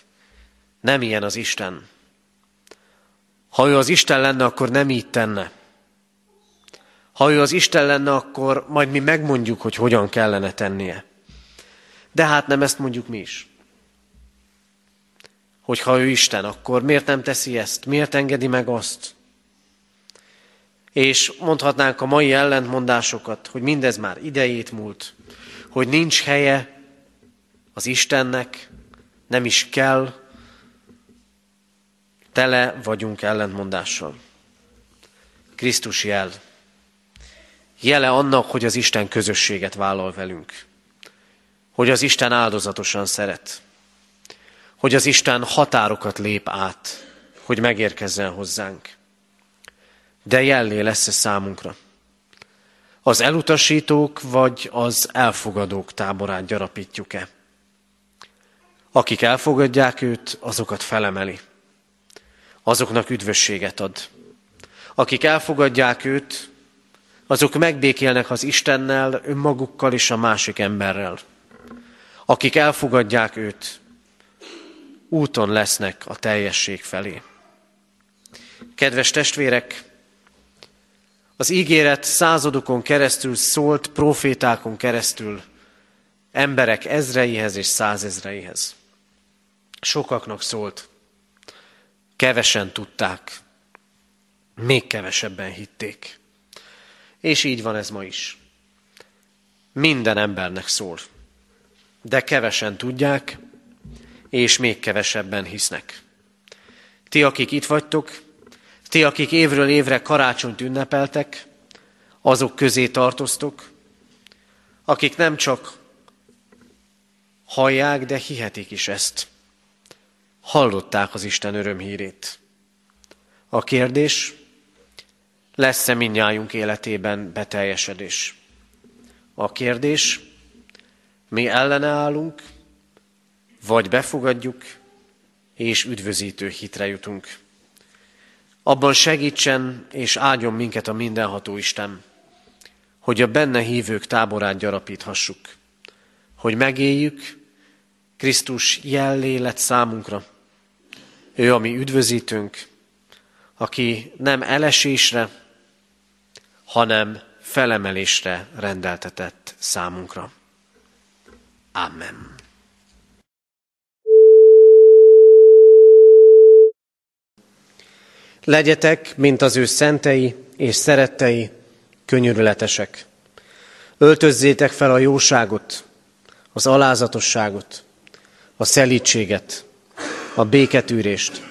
Nem ilyen az Isten. Ha ő az Isten lenne, akkor nem így tenne. Ha ő az Isten lenne, akkor majd mi megmondjuk, hogy hogyan kellene tennie. De hát nem ezt mondjuk mi is. Hogy ha ő Isten, akkor miért nem teszi ezt? Miért engedi meg azt? És mondhatnánk a mai ellentmondásokat, hogy mindez már idejét múlt, hogy nincs helye az Istennek, nem is kell, tele vagyunk ellentmondással. Krisztus jel. Jele annak, hogy az Isten közösséget vállal velünk. Hogy az Isten áldozatosan szeret. Hogy az Isten határokat lép át, hogy megérkezzen hozzánk. De jellé lesz-e számunkra? Az elutasítók vagy az elfogadók táborát gyarapítjuk-e? Akik elfogadják őt, azokat felemeli. Azoknak üdvösséget ad. Akik elfogadják őt, azok megbékélnek az Istennel, önmagukkal és a másik emberrel. Akik elfogadják őt, úton lesznek a teljesség felé. Kedves testvérek, az ígéret századokon keresztül szólt, profétákon keresztül emberek ezreihez és százezreihez. Sokaknak szólt, kevesen tudták, még kevesebben hitték. És így van ez ma is. Minden embernek szól, de kevesen tudják, és még kevesebben hisznek. Ti, akik itt vagytok, ti, akik évről évre karácsonyt ünnepeltek, azok közé tartoztok, akik nem csak hallják, de hihetik is ezt. Hallották az Isten örömhírét. A kérdés, lesz-e minnyájunk életében beteljesedés? A kérdés, mi ellene állunk, vagy befogadjuk, és üdvözítő hitre jutunk. Abban segítsen és áldjon minket a mindenható Isten, hogy a benne hívők táborát gyarapíthassuk, hogy megéljük, Krisztus jellé lett számunkra. Ő a mi üdvözítőnk, aki nem elesésre, hanem felemelésre rendeltetett számunkra. Amen. Legyetek, mint az ő szentei és szerettei, könyörületesek. Öltözzétek fel a jóságot, az alázatosságot, a szelítséget, a béketűrést.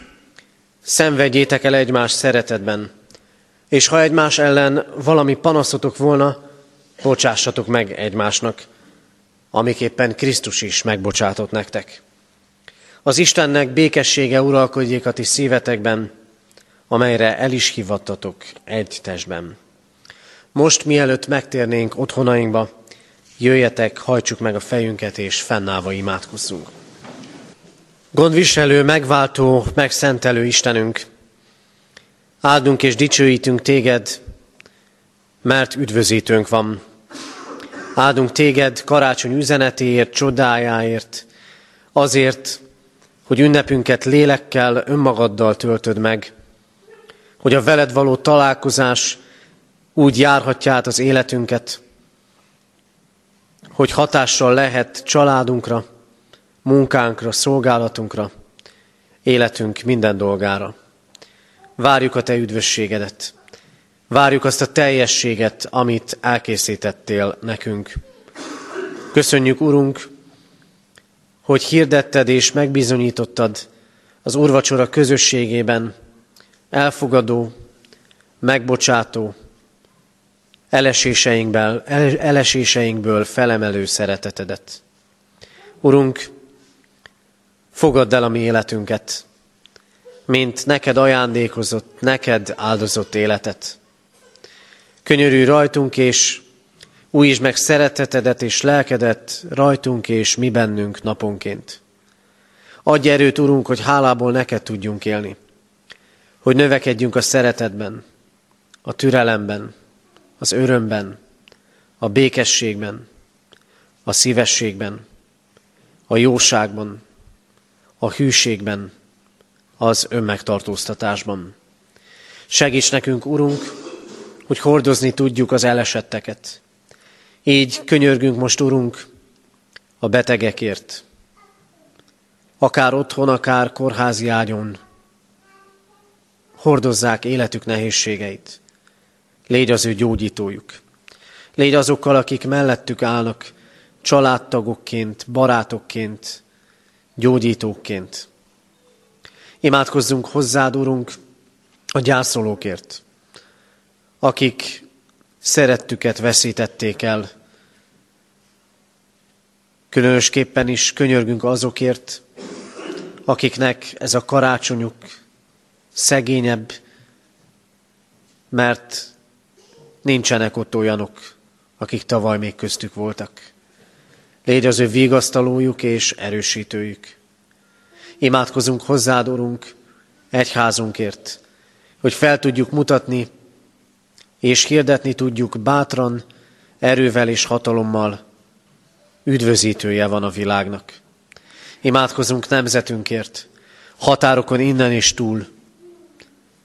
Szenvedjétek el egymás szeretetben, és ha egymás ellen valami panaszotok volna, bocsássatok meg egymásnak, amiképpen Krisztus is megbocsátott nektek. Az Istennek békessége uralkodjék a ti szívetekben, amelyre el is hivattatok egy testben. Most, mielőtt megtérnénk otthonainkba, jöjjetek, hajtsuk meg a fejünket, és fennállva imádkozzunk. Gondviselő, megváltó, megszentelő Istenünk, áldunk és dicsőítünk téged, mert üdvözítőnk van. Áldunk téged karácsony üzenetéért, csodájáért, azért, hogy ünnepünket lélekkel, önmagaddal töltöd meg, hogy a veled való találkozás úgy járhatja át az életünket, hogy hatással lehet családunkra, munkánkra, szolgálatunkra, életünk minden dolgára. Várjuk a Te üdvösségedet. Várjuk azt a teljességet, amit elkészítettél nekünk. Köszönjük, Urunk, hogy hirdetted és megbizonyítottad az Urvacsora közösségében elfogadó, megbocsátó, eleséseinkből, eleséseinkből felemelő szeretetedet. Urunk, fogadd el a mi életünket, mint neked ajándékozott, neked áldozott életet. Könyörű rajtunk, és újítsd meg szeretetedet és lelkedet rajtunk és mi bennünk naponként. Adj erőt, Urunk, hogy hálából neked tudjunk élni hogy növekedjünk a szeretetben, a türelemben, az örömben, a békességben, a szívességben, a jóságban, a hűségben, az önmegtartóztatásban. Segíts nekünk, Urunk, hogy hordozni tudjuk az elesetteket. Így könyörgünk most, Urunk, a betegekért, akár otthon, akár kórházi ágyon, hordozzák életük nehézségeit. Légy az ő gyógyítójuk. Légy azokkal, akik mellettük állnak, családtagokként, barátokként, gyógyítóként. Imádkozzunk hozzád, Urunk, a gyászolókért, akik szerettüket veszítették el. Különösképpen is könyörgünk azokért, akiknek ez a karácsonyuk szegényebb, mert nincsenek ott olyanok, akik tavaly még köztük voltak. Légy az ő vigasztalójuk és erősítőjük. Imádkozunk hozzád, Urunk, egyházunkért, hogy fel tudjuk mutatni, és hirdetni tudjuk bátran, erővel és hatalommal, üdvözítője van a világnak. Imádkozunk nemzetünkért, határokon innen és túl.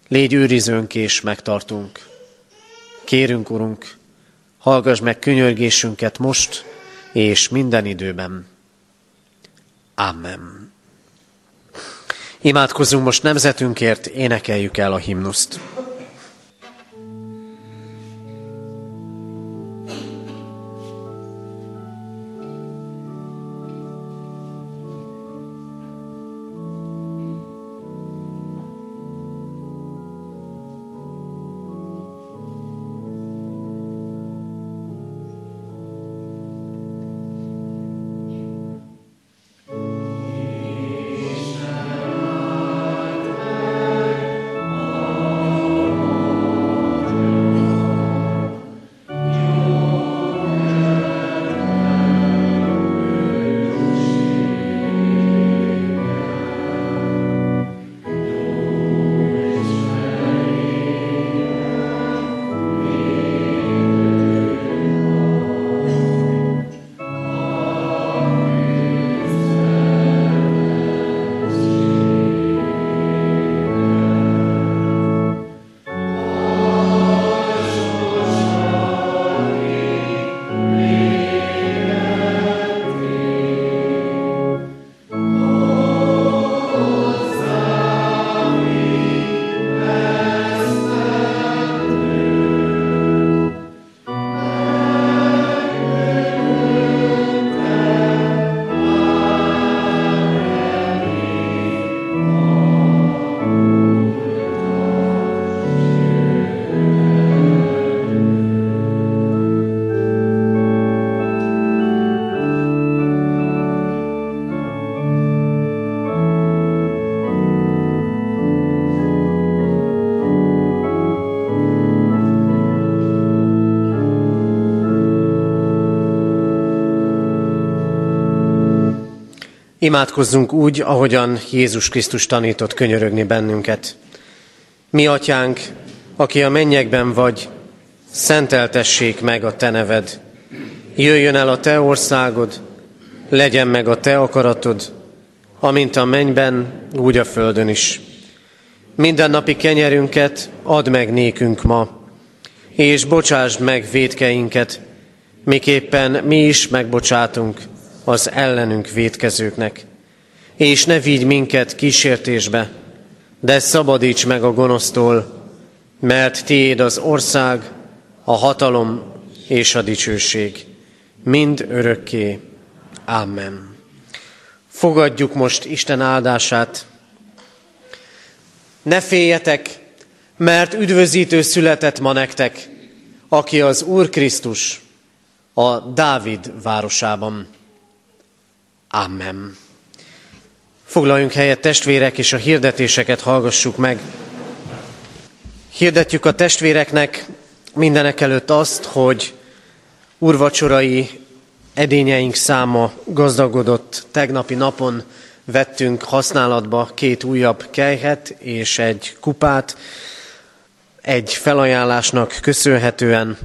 Légy őrizőnk és megtartunk. Kérünk, Urunk, hallgass meg könyörgésünket most és minden időben. Amen. Imádkozzunk most nemzetünkért, énekeljük el a himnuszt. Imádkozzunk úgy, ahogyan Jézus Krisztus tanított könyörögni bennünket. Mi, atyánk, aki a mennyekben vagy, szenteltessék meg a te neved. Jöjjön el a te országod, legyen meg a te akaratod, amint a mennyben, úgy a földön is. Minden napi kenyerünket add meg nékünk ma, és bocsásd meg védkeinket, miképpen mi is megbocsátunk az ellenünk védkezőknek. És ne vigy minket kísértésbe, de szabadíts meg a gonosztól, mert tiéd az ország, a hatalom és a dicsőség, mind örökké. Amen. Fogadjuk most Isten áldását. Ne féljetek, mert üdvözítő született ma nektek, aki az Úr Krisztus, a Dávid városában. Amen. Foglaljunk helyet testvérek, és a hirdetéseket hallgassuk meg. Hirdetjük a testvéreknek mindenek előtt azt, hogy urvacsorai edényeink száma gazdagodott. Tegnapi napon vettünk használatba két újabb kejhet és egy kupát. Egy felajánlásnak köszönhetően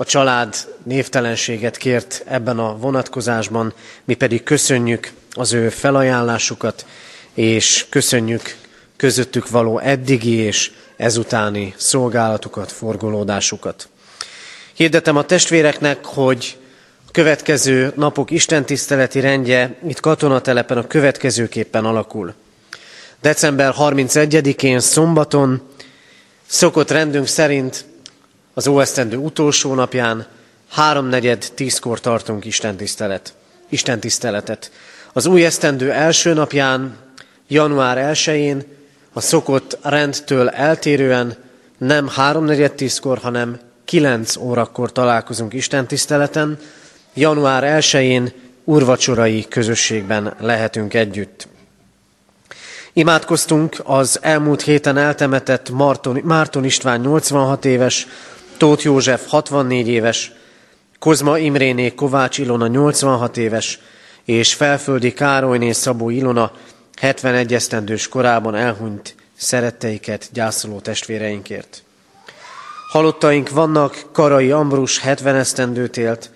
a család névtelenséget kért ebben a vonatkozásban, mi pedig köszönjük az ő felajánlásukat, és köszönjük közöttük való eddigi és ezutáni szolgálatukat, forgolódásukat. Hirdetem a testvéreknek, hogy a következő napok istentiszteleti rendje itt katonatelepen a következőképpen alakul. December 31-én szombaton szokott rendünk szerint az óesztendő utolsó napján háromnegyed tízkor tartunk Isten, tisztelet, Isten tiszteletet. Az új esztendő első napján, január 1-én, a szokott rendtől eltérően nem 3.4.10-kor, hanem 9 órakor találkozunk Isten tiszteleten. Január 1-én urvacsorai közösségben lehetünk együtt. Imádkoztunk az elmúlt héten eltemetett Marton, Márton István 86 éves, Tóth József 64 éves, Kozma Imréné Kovács Ilona 86 éves, és Felföldi Károlyné Szabó Ilona 71 esztendős korában elhunyt szeretteiket gyászoló testvéreinkért. Halottaink vannak, Karai Ambrus 70 esztendőt élt,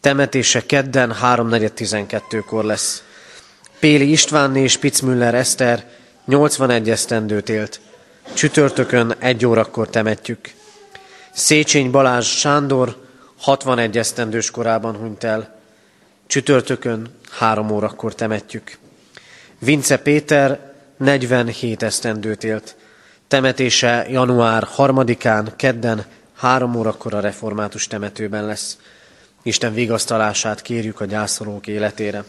temetése kedden 3.4.12-kor lesz. Péli Istvánné és Pitzmüller Eszter 81 esztendőt élt, csütörtökön egy órakor temetjük. Széchenyi Balázs Sándor 61 esztendős korában hunyt el, csütörtökön három órakor temetjük. Vince Péter 47 esztendőt élt, temetése január 3-án, kedden, három órakor a református temetőben lesz. Isten vigasztalását kérjük a gyászolók életére.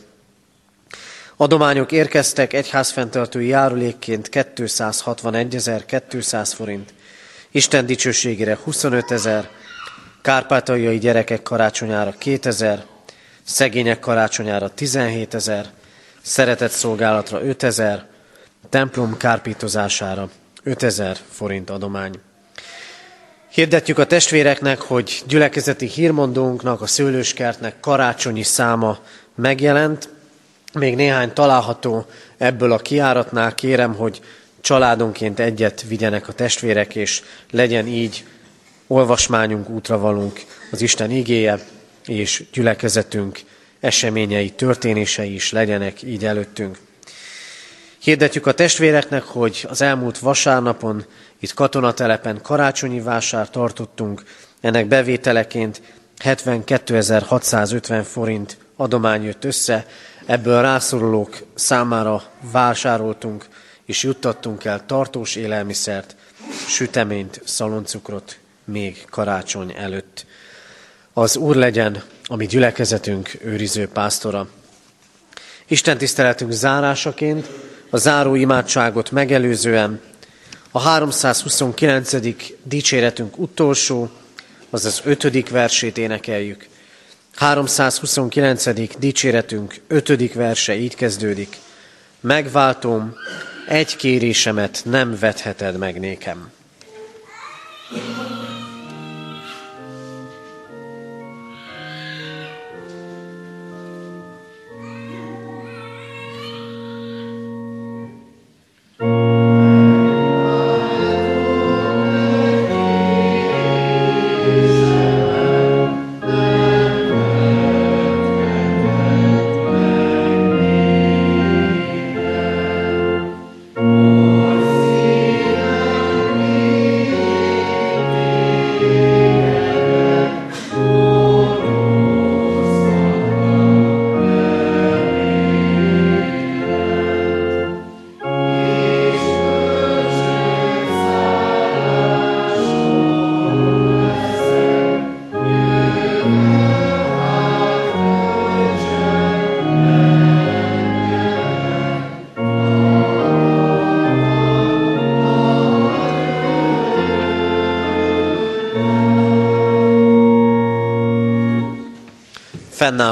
Adományok érkeztek egyházfenntartói járulékként 261.200 forint, Isten dicsőségére 25 ezer, kárpátaljai gyerekek karácsonyára 2000, szegények karácsonyára 17 ezer, szeretett szolgálatra 5 ezer, templom kárpítozására 5000 forint adomány. Hirdetjük a testvéreknek, hogy gyülekezeti hírmondónknak, a szőlőskertnek karácsonyi száma megjelent. Még néhány található ebből a kiáratnál. Kérem, hogy családonként egyet vigyenek a testvérek, és legyen így olvasmányunk, útravalunk az Isten igéje, és gyülekezetünk eseményei, történései is legyenek így előttünk. Hirdetjük a testvéreknek, hogy az elmúlt vasárnapon itt katonatelepen karácsonyi vásár tartottunk, ennek bevételeként 72.650 forint adomány jött össze, ebből rászorulók számára vásároltunk és juttattunk el tartós élelmiszert, süteményt, szaloncukrot még karácsony előtt. Az Úr legyen a mi gyülekezetünk őriző pásztora. Isten tiszteletünk zárásaként a záró imádságot megelőzően a 329. dicséretünk utolsó, azaz ötödik versét énekeljük. 329. dicséretünk ötödik verse így kezdődik. Megváltom, egy kérésemet nem vetheted meg nékem.